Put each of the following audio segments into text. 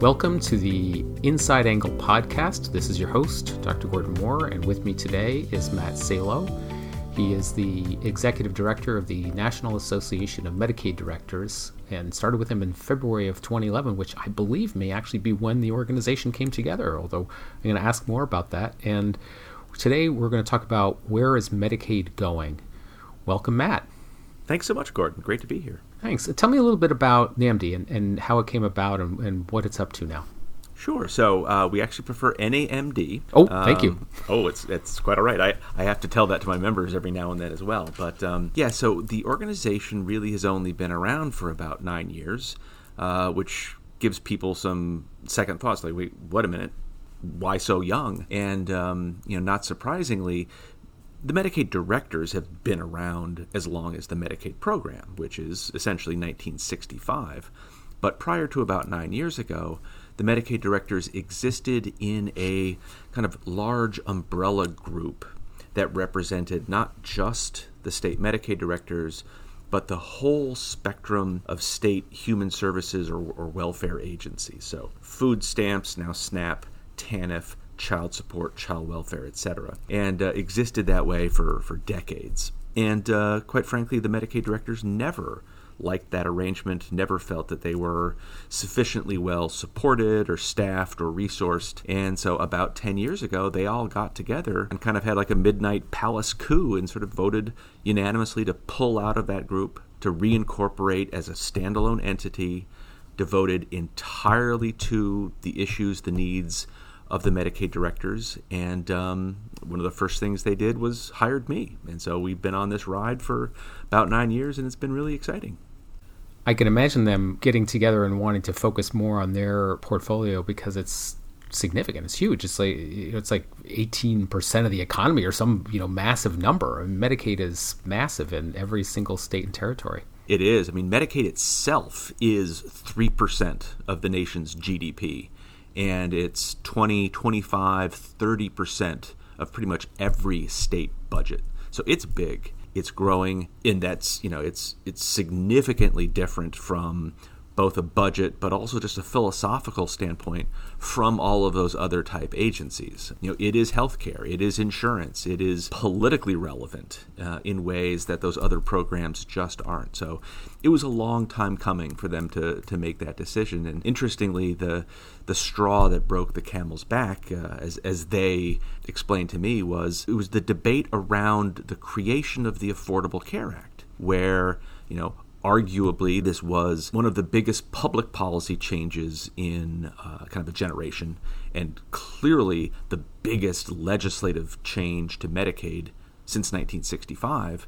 Welcome to the Inside Angle podcast. This is your host, Dr. Gordon Moore, and with me today is Matt Salo. He is the executive director of the National Association of Medicaid Directors and started with him in February of 2011, which I believe may actually be when the organization came together, although I'm going to ask more about that. And today we're going to talk about where is Medicaid going. Welcome, Matt. Thanks so much, Gordon. Great to be here. Thanks. Tell me a little bit about NAMD and, and how it came about and, and what it's up to now. Sure. So uh, we actually prefer NAMD. Oh, thank um, you. Oh, it's it's quite all right. I, I have to tell that to my members every now and then as well. But um, yeah, so the organization really has only been around for about nine years, uh, which gives people some second thoughts. Like, wait, what a minute, why so young? And um, you know, not surprisingly, the Medicaid directors have been around as long as the Medicaid program, which is essentially 1965. But prior to about nine years ago, the Medicaid directors existed in a kind of large umbrella group that represented not just the state Medicaid directors, but the whole spectrum of state human services or, or welfare agencies. So, food stamps, now SNAP, TANF, child support, child welfare, etc., and uh, existed that way for, for decades. And uh, quite frankly, the Medicaid directors never liked that arrangement, never felt that they were sufficiently well supported or staffed or resourced. And so, about 10 years ago, they all got together and kind of had like a midnight palace coup and sort of voted unanimously to pull out of that group, to reincorporate as a standalone entity devoted entirely to the issues, the needs, of the Medicaid directors, and um, one of the first things they did was hired me, and so we've been on this ride for about nine years, and it's been really exciting. I can imagine them getting together and wanting to focus more on their portfolio because it's significant. It's huge. It's like it's like eighteen percent of the economy, or some you know massive number. I mean, Medicaid is massive in every single state and territory. It is. I mean, Medicaid itself is three percent of the nation's GDP and it's 20, 25, 30% of pretty much every state budget. So it's big. It's growing and that's, you know, it's it's significantly different from both a budget but also just a philosophical standpoint from all of those other type agencies. You know, it is healthcare, it is insurance, it is politically relevant uh, in ways that those other programs just aren't. So it was a long time coming for them to, to make that decision. And interestingly, the the straw that broke the camel's back, uh, as as they explained to me, was it was the debate around the creation of the Affordable Care Act, where you know arguably this was one of the biggest public policy changes in uh, kind of a generation and clearly the biggest legislative change to medicaid since 1965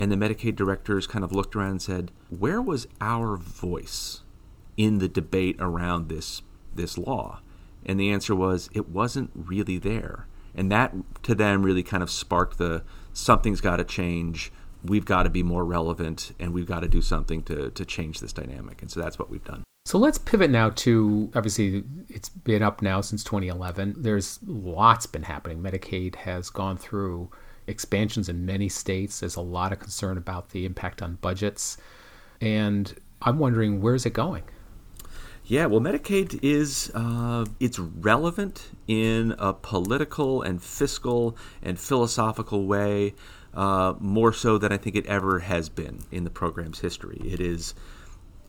and the medicaid directors kind of looked around and said where was our voice in the debate around this this law? And the answer was it wasn't really there. And that to them really kind of sparked the something's got to change we've got to be more relevant and we've got to do something to, to change this dynamic. And so that's what we've done. So let's pivot now to obviously it's been up now since 2011. There's lots been happening. Medicaid has gone through expansions in many states. There's a lot of concern about the impact on budgets. And I'm wondering where's it going? Yeah, well, Medicaid is uh, it's relevant in a political and fiscal and philosophical way uh, more so than I think it ever has been in the program's history. It is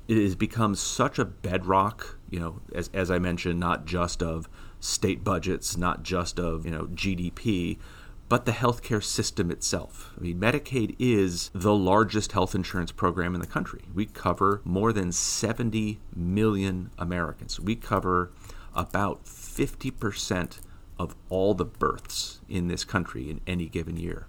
it has become such a bedrock, you know, as, as I mentioned, not just of state budgets, not just of you know GDP, but the healthcare system itself. I mean, Medicaid is the largest health insurance program in the country. We cover more than 70 million Americans. We cover about 50% of all the births in this country in any given year.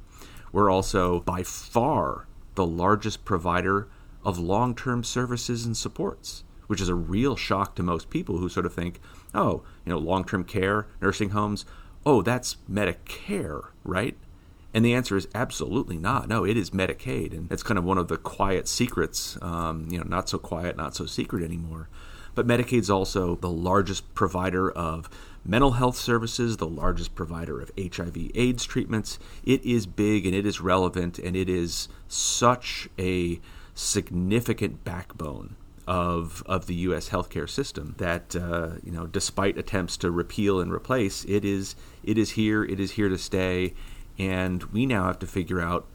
We're also by far the largest provider of long term services and supports, which is a real shock to most people who sort of think, oh, you know, long term care, nursing homes, oh, that's Medicare, right? And the answer is absolutely not. No, it is Medicaid. And that's kind of one of the quiet secrets, um, you know, not so quiet, not so secret anymore. But Medicaid's also the largest provider of mental health services, the largest provider of HIV AIDS treatments. It is big and it is relevant and it is such a significant backbone of of the U.S. healthcare system. That uh, you know, despite attempts to repeal and replace, it is it is here. It is here to stay, and we now have to figure out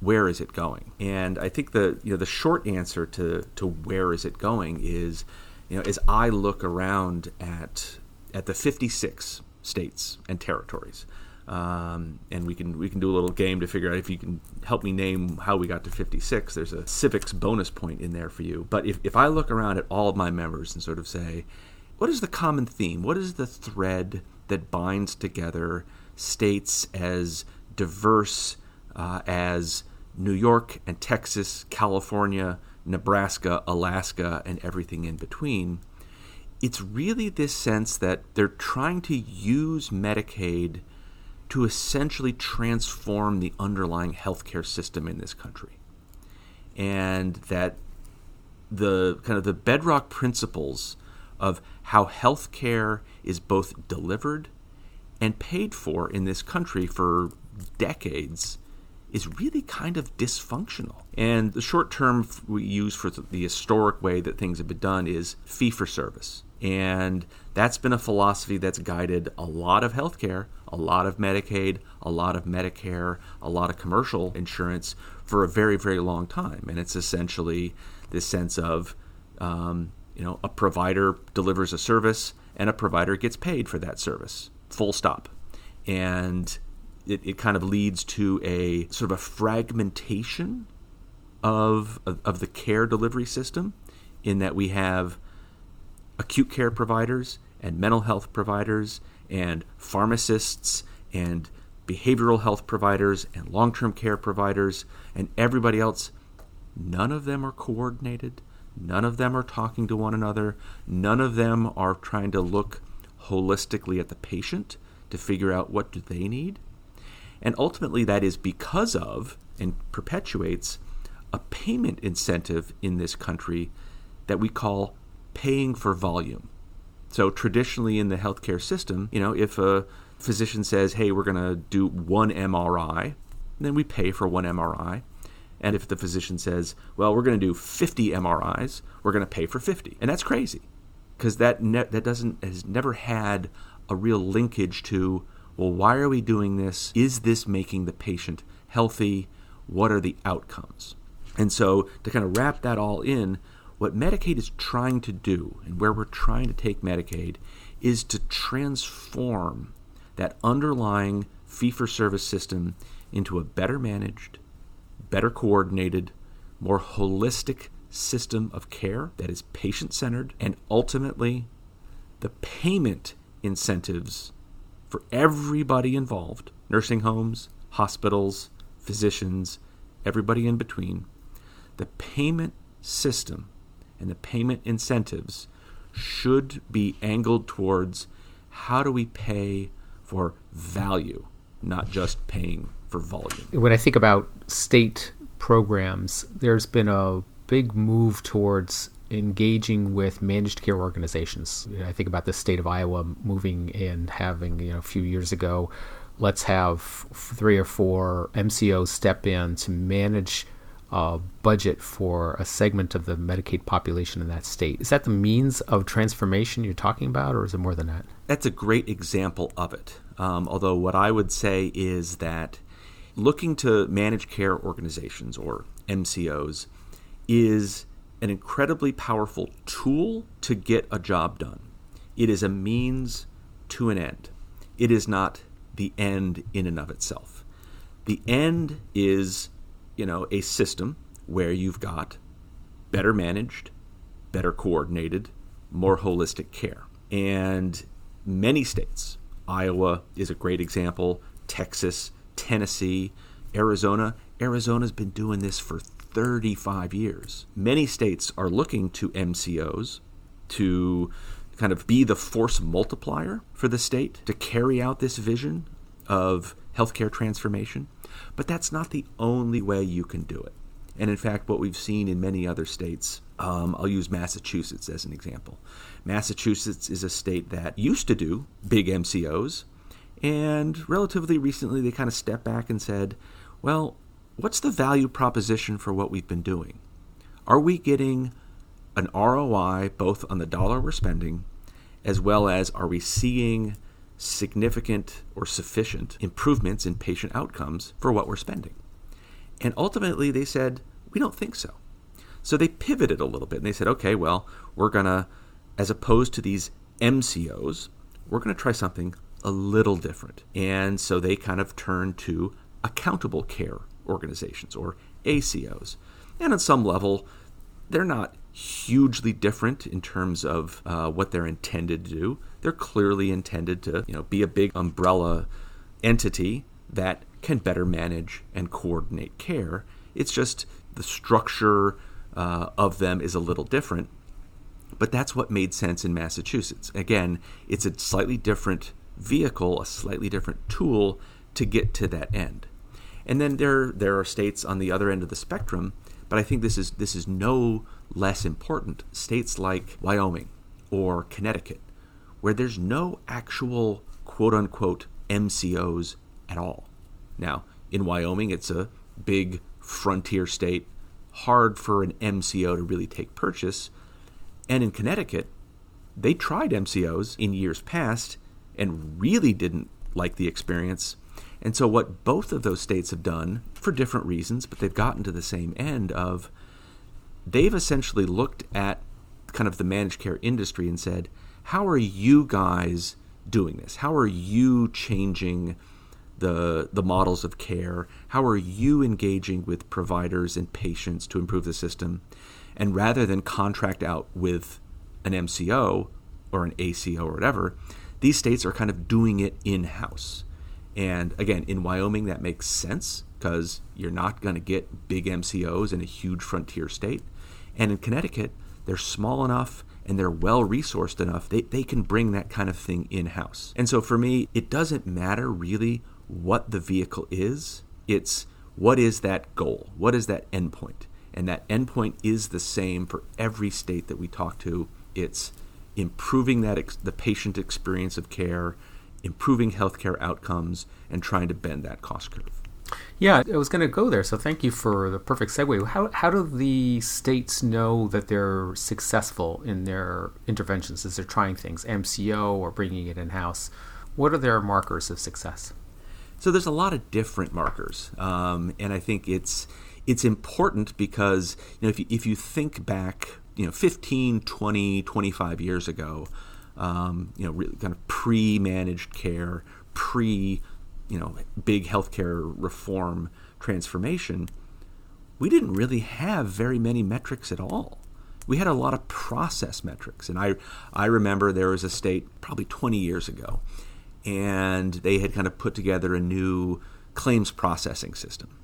where is it going. And I think the you know the short answer to to where is it going is, you know, as I look around at at the 56 states and territories. Um, and we can we can do a little game to figure out if you can help me name how we got to 56. There's a civics bonus point in there for you. But if, if I look around at all of my members and sort of say, what is the common theme? What is the thread that binds together states as diverse uh, as New York and Texas, California, Nebraska, Alaska, and everything in between? It's really this sense that they're trying to use Medicaid to essentially transform the underlying healthcare system in this country. And that the kind of the bedrock principles of how healthcare is both delivered and paid for in this country for decades is really kind of dysfunctional. And the short term we use for the historic way that things have been done is fee for service. And that's been a philosophy that's guided a lot of healthcare, a lot of Medicaid, a lot of Medicare, a lot of commercial insurance for a very, very long time. And it's essentially this sense of, um, you know, a provider delivers a service and a provider gets paid for that service, full stop. And it, it kind of leads to a sort of a fragmentation of, of, of the care delivery system in that we have acute care providers and mental health providers and pharmacists and behavioral health providers and long term care providers and everybody else. None of them are coordinated. None of them are talking to one another. None of them are trying to look holistically at the patient to figure out what do they need. And ultimately that is because of and perpetuates a payment incentive in this country that we call paying for volume. So traditionally in the healthcare system, you know, if a physician says, "Hey, we're going to do one MRI," then we pay for one MRI. And if the physician says, "Well, we're going to do 50 MRIs," we're going to pay for 50. And that's crazy because that ne- that doesn't has never had a real linkage to, well, why are we doing this? Is this making the patient healthy? What are the outcomes? And so to kind of wrap that all in, what Medicaid is trying to do, and where we're trying to take Medicaid, is to transform that underlying fee for service system into a better managed, better coordinated, more holistic system of care that is patient centered, and ultimately, the payment incentives for everybody involved nursing homes, hospitals, physicians, everybody in between the payment system and the payment incentives should be angled towards how do we pay for value, not just paying for volume. When I think about state programs, there's been a big move towards engaging with managed care organizations. I think about the state of Iowa moving and having, you know, a few years ago, let's have three or four MCOs step in to manage uh, budget for a segment of the Medicaid population in that state. Is that the means of transformation you're talking about, or is it more than that? That's a great example of it. Um, although, what I would say is that looking to managed care organizations, or MCOs, is an incredibly powerful tool to get a job done. It is a means to an end. It is not the end in and of itself. The end is you know, a system where you've got better managed, better coordinated, more holistic care. And many states, Iowa is a great example, Texas, Tennessee, Arizona, Arizona's been doing this for 35 years. Many states are looking to MCOs to kind of be the force multiplier for the state to carry out this vision of healthcare transformation. But that's not the only way you can do it. And in fact, what we've seen in many other states, um, I'll use Massachusetts as an example. Massachusetts is a state that used to do big MCOs, and relatively recently they kind of stepped back and said, well, what's the value proposition for what we've been doing? Are we getting an ROI both on the dollar we're spending as well as are we seeing significant or sufficient improvements in patient outcomes for what we're spending? And ultimately, they said, we don't think so. So they pivoted a little bit and they said, okay, well, we're going to, as opposed to these MCOs, we're going to try something a little different. And so they kind of turned to accountable care organizations or ACOs. And on some level, they're not hugely different in terms of uh, what they're intended to do. They're clearly intended to, you know, be a big umbrella entity that can better manage and coordinate care. It's just the structure uh, of them is a little different. But that's what made sense in Massachusetts. Again, it's a slightly different vehicle, a slightly different tool to get to that end. And then there there are states on the other end of the spectrum, but I think this is this is no less important. States like Wyoming or Connecticut, where there's no actual quote unquote MCOs at all. Now, in Wyoming, it's a big frontier state, hard for an MCO to really take purchase. And in Connecticut, they tried MCOs in years past and really didn't like the experience. And so, what both of those states have done, for different reasons, but they've gotten to the same end of they've essentially looked at kind of the managed care industry and said, How are you guys doing this? How are you changing the, the models of care? How are you engaging with providers and patients to improve the system? And rather than contract out with an MCO or an ACO or whatever, these states are kind of doing it in house. And again, in Wyoming, that makes sense because you're not going to get big MCOs in a huge frontier state. And in Connecticut, they're small enough and they're well resourced enough, they, they can bring that kind of thing in house. And so for me, it doesn't matter really what the vehicle is, it's what is that goal? What is that endpoint? And that endpoint is the same for every state that we talk to. It's improving that ex- the patient experience of care, improving healthcare outcomes, and trying to bend that cost curve. Yeah, I was going to go there. So thank you for the perfect segue. How, how do the states know that they're successful in their interventions as they're trying things, MCO or bringing it in house? What are their markers of success? So there's a lot of different markers, um, and I think it's it's important because you know if you, if you think back, you know, 15, 20, 25 years ago, um, you know, really kind of pre-managed care, pre you know big healthcare reform transformation, we didn't really have very many metrics at all. We had a lot of process metrics, and I I remember there was a state probably 20 years ago, and they had kind of put together a new claims processing system,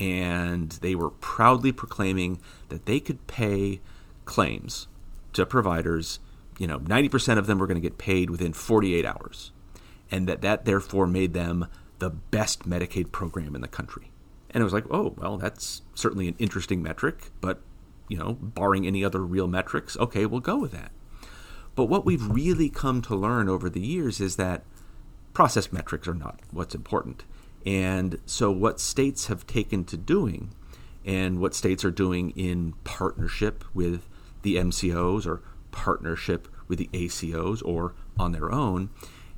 and they were proudly proclaiming that they could pay claims to providers. You know, 90% of them were going to get paid within 48 hours, and that that therefore made them the best Medicaid program in the country. And it was like, oh, well, that's certainly an interesting metric, but, you know, barring any other real metrics, okay, we'll go with that. But what we've really come to learn over the years is that process metrics are not what's important. And so, what states have taken to doing, and what states are doing in partnership with the MCOs or partnership with the ACOs or on their own,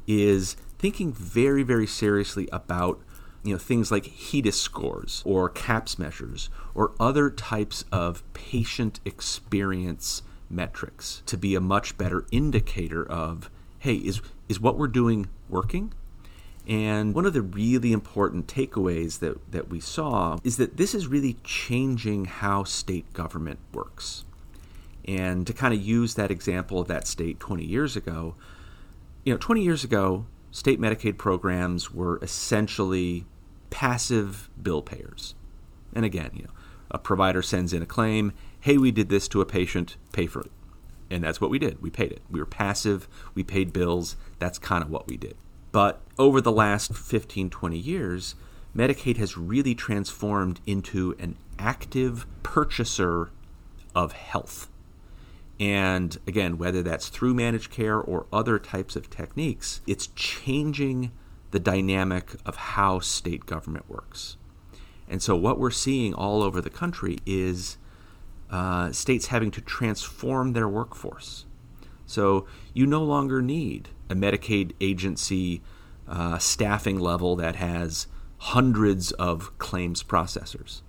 is thinking very, very seriously about you know things like HEDIS scores or CAHPS measures or other types of patient experience metrics to be a much better indicator of hey is is what we're doing working and one of the really important takeaways that, that we saw is that this is really changing how state government works. And to kind of use that example of that state 20 years ago, you know, 20 years ago, state Medicaid programs were essentially passive bill payers. And again, you know, a provider sends in a claim, hey, we did this to a patient, pay for it. And that's what we did. We paid it. We were passive, we paid bills. That's kind of what we did. But over the last 15, 20 years, Medicaid has really transformed into an active purchaser of health. And again, whether that's through managed care or other types of techniques, it's changing the dynamic of how state government works. And so, what we're seeing all over the country is uh, states having to transform their workforce. So you no longer need a Medicaid agency uh, staffing level that has hundreds of claims processors.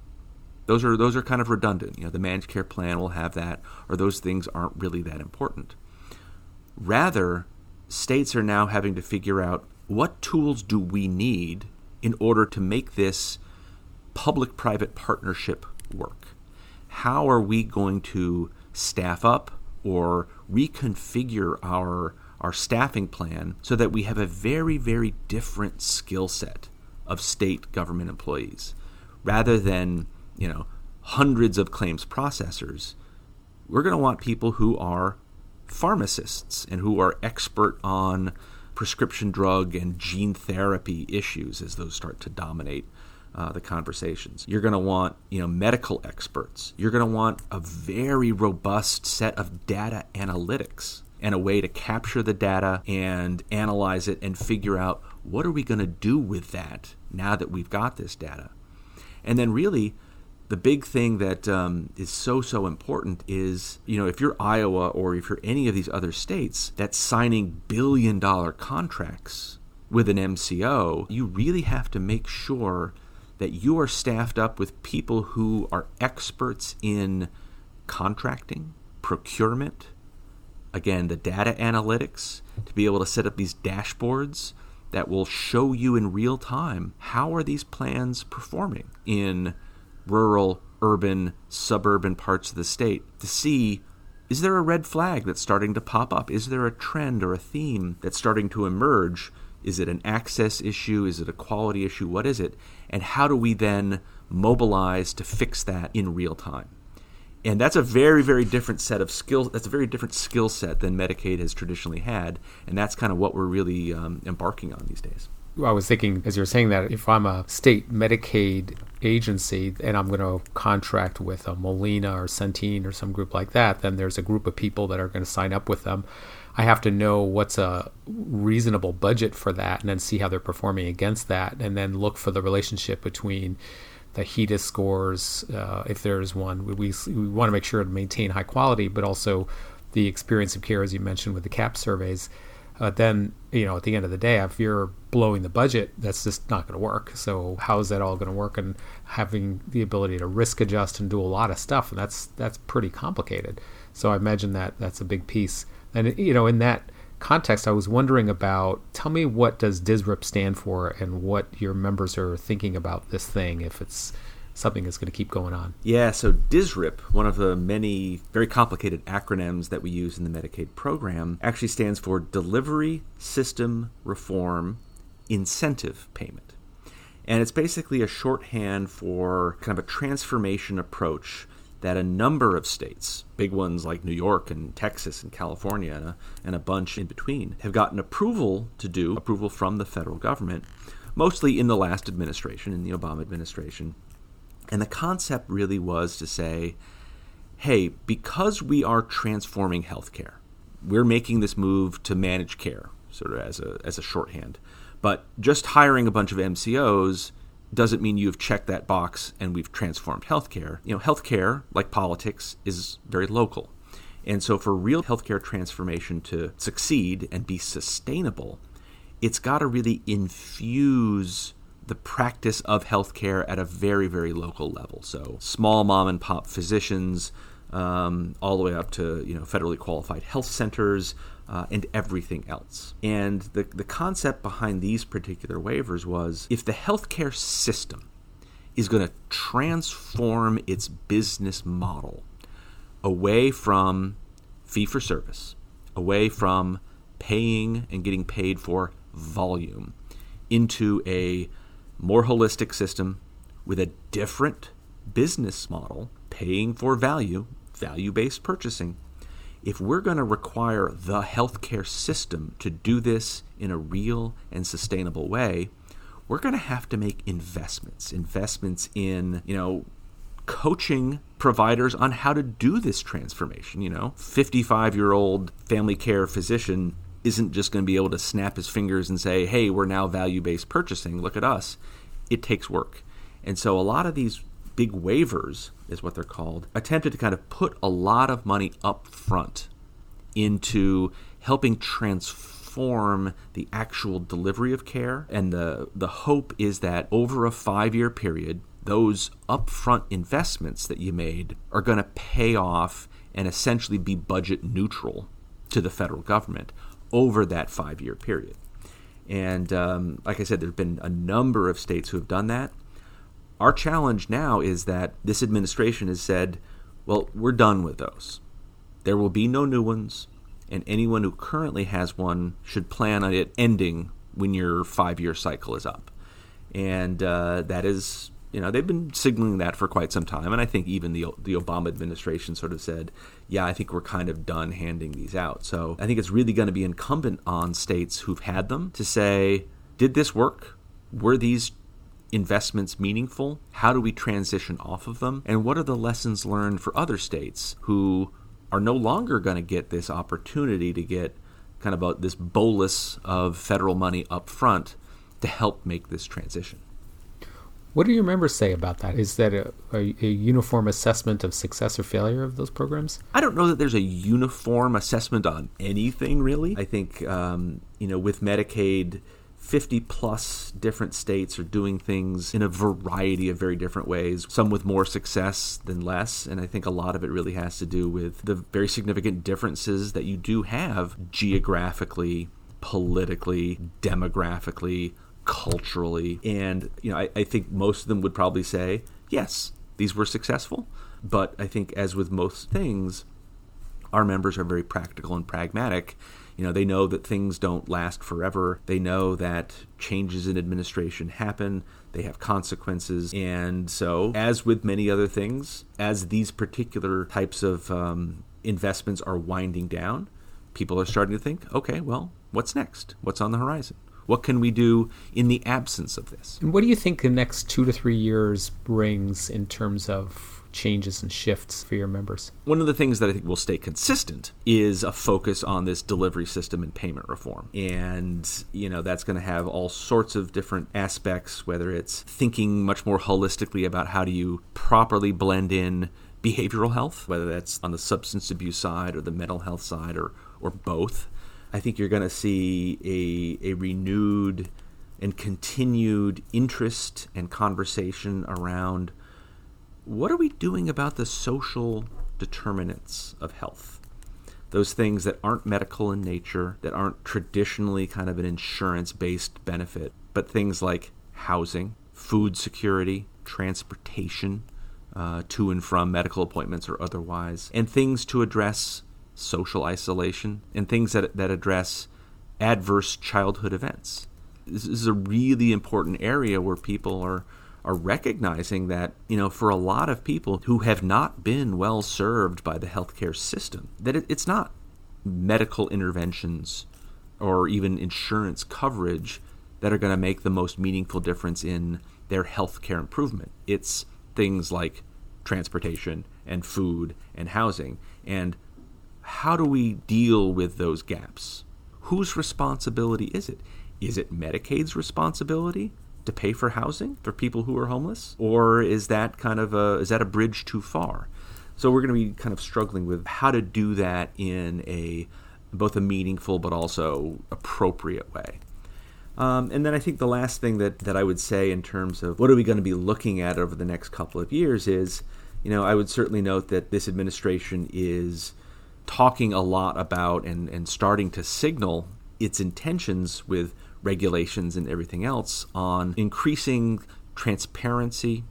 Those are those are kind of redundant. You know, the managed care plan will have that, or those things aren't really that important. Rather, states are now having to figure out what tools do we need in order to make this public-private partnership work. How are we going to staff up or reconfigure our our staffing plan so that we have a very very different skill set of state government employees rather than you know hundreds of claims processors we're going to want people who are pharmacists and who are expert on prescription drug and gene therapy issues as those start to dominate uh, the conversations. You're going to want, you know, medical experts. You're going to want a very robust set of data analytics and a way to capture the data and analyze it and figure out what are we going to do with that now that we've got this data. And then really the big thing that um, is so so important is you know if you're Iowa or if you're any of these other states that's signing billion dollar contracts with an MCO, you really have to make sure that you are staffed up with people who are experts in contracting, procurement, again, the data analytics, to be able to set up these dashboards that will show you in real time how are these plans performing in rural, urban, suburban parts of the state to see is there a red flag that's starting to pop up? Is there a trend or a theme that's starting to emerge? Is it an access issue? Is it a quality issue? What is it? And how do we then mobilize to fix that in real time? And that's a very, very different set of skills. That's a very different skill set than Medicaid has traditionally had. And that's kind of what we're really um, embarking on these days. I was thinking as you were saying that if I'm a state Medicaid agency and I'm going to contract with a Molina or Centene or some group like that, then there's a group of people that are going to sign up with them. I have to know what's a reasonable budget for that and then see how they're performing against that and then look for the relationship between the HEDIS scores, uh, if there's one. We, we, we want to make sure to maintain high quality, but also the experience of care, as you mentioned with the CAHPS surveys. Uh, then, you know, at the end of the day, if you're blowing the budget, that's just not going to work. So, how is that all going to work? And having the ability to risk adjust and do a lot of stuff, and that's that's pretty complicated. So, I imagine that that's a big piece. And you know, in that context, I was wondering about. Tell me what does DSRIP stand for, and what your members are thinking about this thing. If it's something that's going to keep going on. Yeah, so DSRIP, one of the many very complicated acronyms that we use in the Medicaid program, actually stands for Delivery System Reform Incentive Payment. And it's basically a shorthand for kind of a transformation approach that a number of states, big ones like New York and Texas and California and a, and a bunch in between, have gotten approval to do, approval from the federal government, mostly in the last administration, in the Obama administration. And the concept really was to say, hey, because we are transforming healthcare, we're making this move to manage care, sort of as a, as a shorthand. But just hiring a bunch of MCOs doesn't mean you've checked that box and we've transformed healthcare. You know, healthcare, like politics, is very local. And so for real healthcare transformation to succeed and be sustainable, it's got to really infuse the practice of healthcare at a very, very local level. So small mom and pop physicians, um, all the way up to you know federally qualified health centers, uh, and everything else. And the, the concept behind these particular waivers was if the healthcare system is going to transform its business model away from fee for service, away from paying and getting paid for volume, into a more holistic system with a different business model, paying for value, value based purchasing, if we're going to require the healthcare system to do this in a real and sustainable way, we're going to have to make investments, investments in, you know, coaching providers on how to do this transformation, you know. 55-year-old family care physician isn't just going to be able to snap his fingers and say, "Hey, we're now value-based purchasing. Look at us." It takes work. And so a lot of these big waivers, is what they're called, attempted to kind of put a lot of money up front into helping transform the actual delivery of care. And the, the hope is that over a five year period, those upfront investments that you made are going to pay off and essentially be budget neutral to the federal government over that five year period. And um, like I said, there have been a number of states who have done that. Our challenge now is that this administration has said, well, we're done with those. There will be no new ones, and anyone who currently has one should plan on it ending when your five year cycle is up. And uh, that is you know they've been signaling that for quite some time. And i think even the the obama administration sort of said yeah i think we're kind of done handing these out. So i think it's really going to be incumbent on states who've had them to say did this work? Were these investments meaningful? How do we transition off of them? And what are the lessons learned for other states who are no longer going to get this opportunity to get kind of a, this bolus of federal money up front to help make this transition what do your members say about that? Is that a, a, a, uniform assessment of success or failure of those programs? I don't know that there's a uniform assessment on anything, really. I think, um, you know, with Medicaid, 50 plus different states are doing things in a variety of very different ways, some with more success than less. And I think a lot of it really has to do with the very significant differences that you do have geographically, politically, demographically, culturally. And, you know, I, I think most of them would probably say, yes, these were successful. But I think, as with most things, our members are very practical and pragmatic. You know, they know that things don't last forever. They know that changes in administration happen. They have consequences. And so, as with many other things, as these particular types of um, investments are winding down, people are starting to think, okay, well, what's next? What's on the horizon? What can we do in the absence of this? And what do you think the next two to three years brings in terms of changes and shifts for your members? One of the things that I think will stay consistent is a focus on this delivery system and payment reform. And, you know, that's going to have all sorts of different aspects, whether it's thinking much more holistically about how do you properly blend in behavioral health, whether that's on the substance abuse side or the mental health side or, or both. I think you're going to see a, a renewed and continued interest and conversation around what are we doing about the social determinants of health? Those things that aren't medical in nature, that aren't traditionally kind of an insurance based benefit, but things like housing, food security, transportation uh, to and from medical appointments or otherwise, and things to address social isolation, and things that, that address adverse childhood events. This is a really important area where people are are recognizing that, you know, for a lot of people who have not been well served by the healthcare system, that it, it's not medical interventions or even insurance coverage that are going to make the most meaningful difference in their healthcare improvement. It's things like transportation and food and housing. And how do we deal with those gaps? Whose responsibility is it? Is it Medicaid's responsibility to pay for housing for people who are homeless, or is that kind of a is that a bridge too far? So we're going to be kind of struggling with how to do that in a both a meaningful but also appropriate way. Um, and then I think the last thing that, that I would say in terms of what are we going to be looking at over the next couple of years is, you know, I would certainly note that this administration is talking a lot about and, and starting to signal its intentions with regulations and everything else on increasing transparency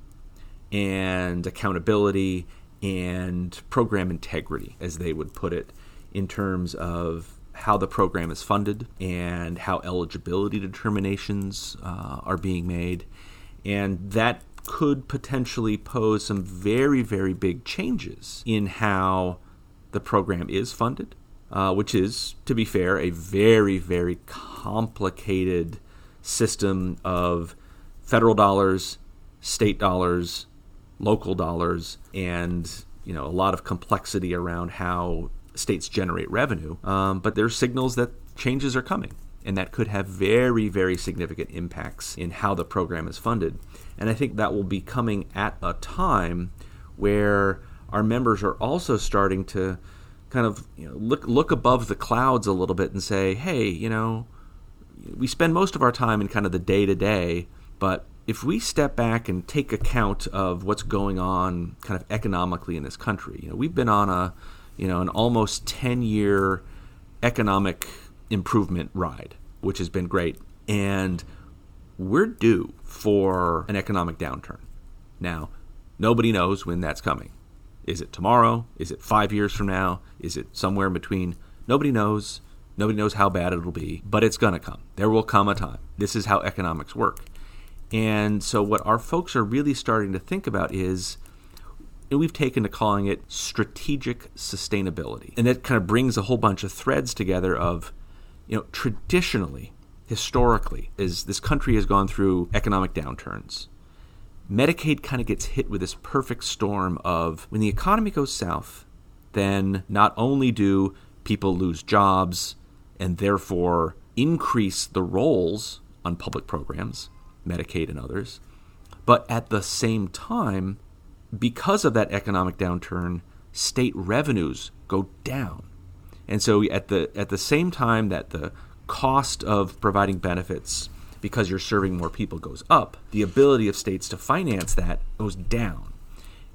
and accountability and program integrity, as they would put it, in terms of how the program is funded and how eligibility determinations uh, are being made. And that could potentially pose some very, very big changes in how the program is funded, uh, which is, to be fair, a very, very complicated system of federal dollars, state dollars, local dollars, and you know a lot of complexity around how states generate revenue. Um, but there's signals that changes are coming, And that could have very, very significant impacts in how the program is funded. And I think that will be coming at a time where our members are also starting to kind of you know, look look above the clouds a little bit and say, hey, you know, we spend most of our time in kind of the day to day, but if we step back and take account of what's going on kind of economically in this country, you know, we've been on a you know an almost 10 year economic improvement ride, which has been great. And we're due for an economic downturn. Now, nobody knows when that's coming. Is it tomorrow? Is it five years from now? Is it somewhere in between? Nobody knows. Nobody knows how bad it'll be, but it's going to come. There will come a time. This is how economics work. And so, what our folks are really starting to think about is we've taken to calling it strategic sustainability. And that kind of brings a whole bunch of threads together of, you know, traditionally, historically, as this country has gone through economic downturns, Medicaid kind of gets hit with this perfect storm of when the economy goes south, then not only do people lose jobs and therefore increase the rolls on public programs, Medicaid and others, but at the same time, because of that economic downturn, state revenues go down. And so at the at the same time that the cost of providing benefits because you're serving more people goes up, the ability of states to finance that goes down.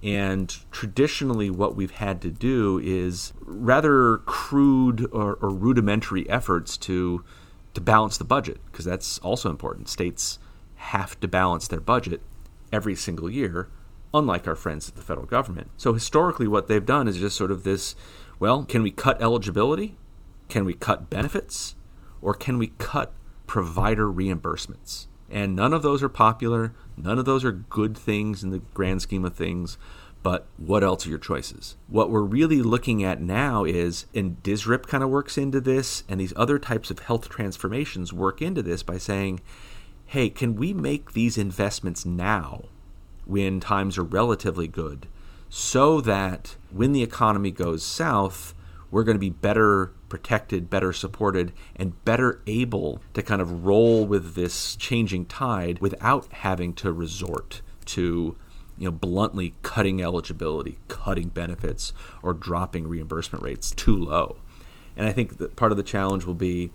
And traditionally, what we've had to do is rather crude or, or rudimentary efforts to to balance the budget, because that's also important. States have to balance their budget every single year unlike our friends at the federal government. So historically, what they've done is just sort of this well, can we cut eligibility? Can we cut benefits? Or can we cut provider reimbursements? And none of those are popular. None of those are good things in the grand scheme of things. But what else are your choices? What we're really looking at now is, and DSRIP kind of works into this, and these other types of health transformations work into this by saying, hey, can we make these investments now when times are relatively good so that when the economy goes south, we're going to be better protected, better supported, and better able to kind of roll with this changing tide without having to resort to you know bluntly cutting eligibility, cutting benefits, or dropping reimbursement rates too low. And I think that part of the challenge will be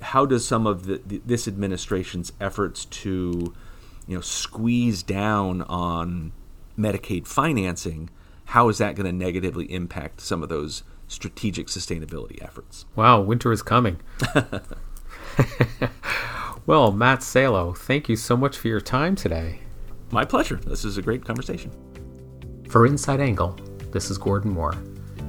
how does some of the, this administration's efforts to you know squeeze down on Medicaid financing, how is that going to negatively impact some of those strategic sustainability efforts? Wow, winter is coming. well, Matt Salo, thank you so much for your time today. My pleasure. This is a great conversation. For Inside Angle, this is Gordon Moore.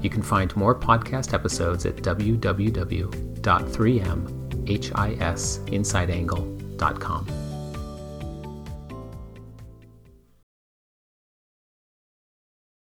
You can find more podcast episodes at www.3mhisinsideangle.com.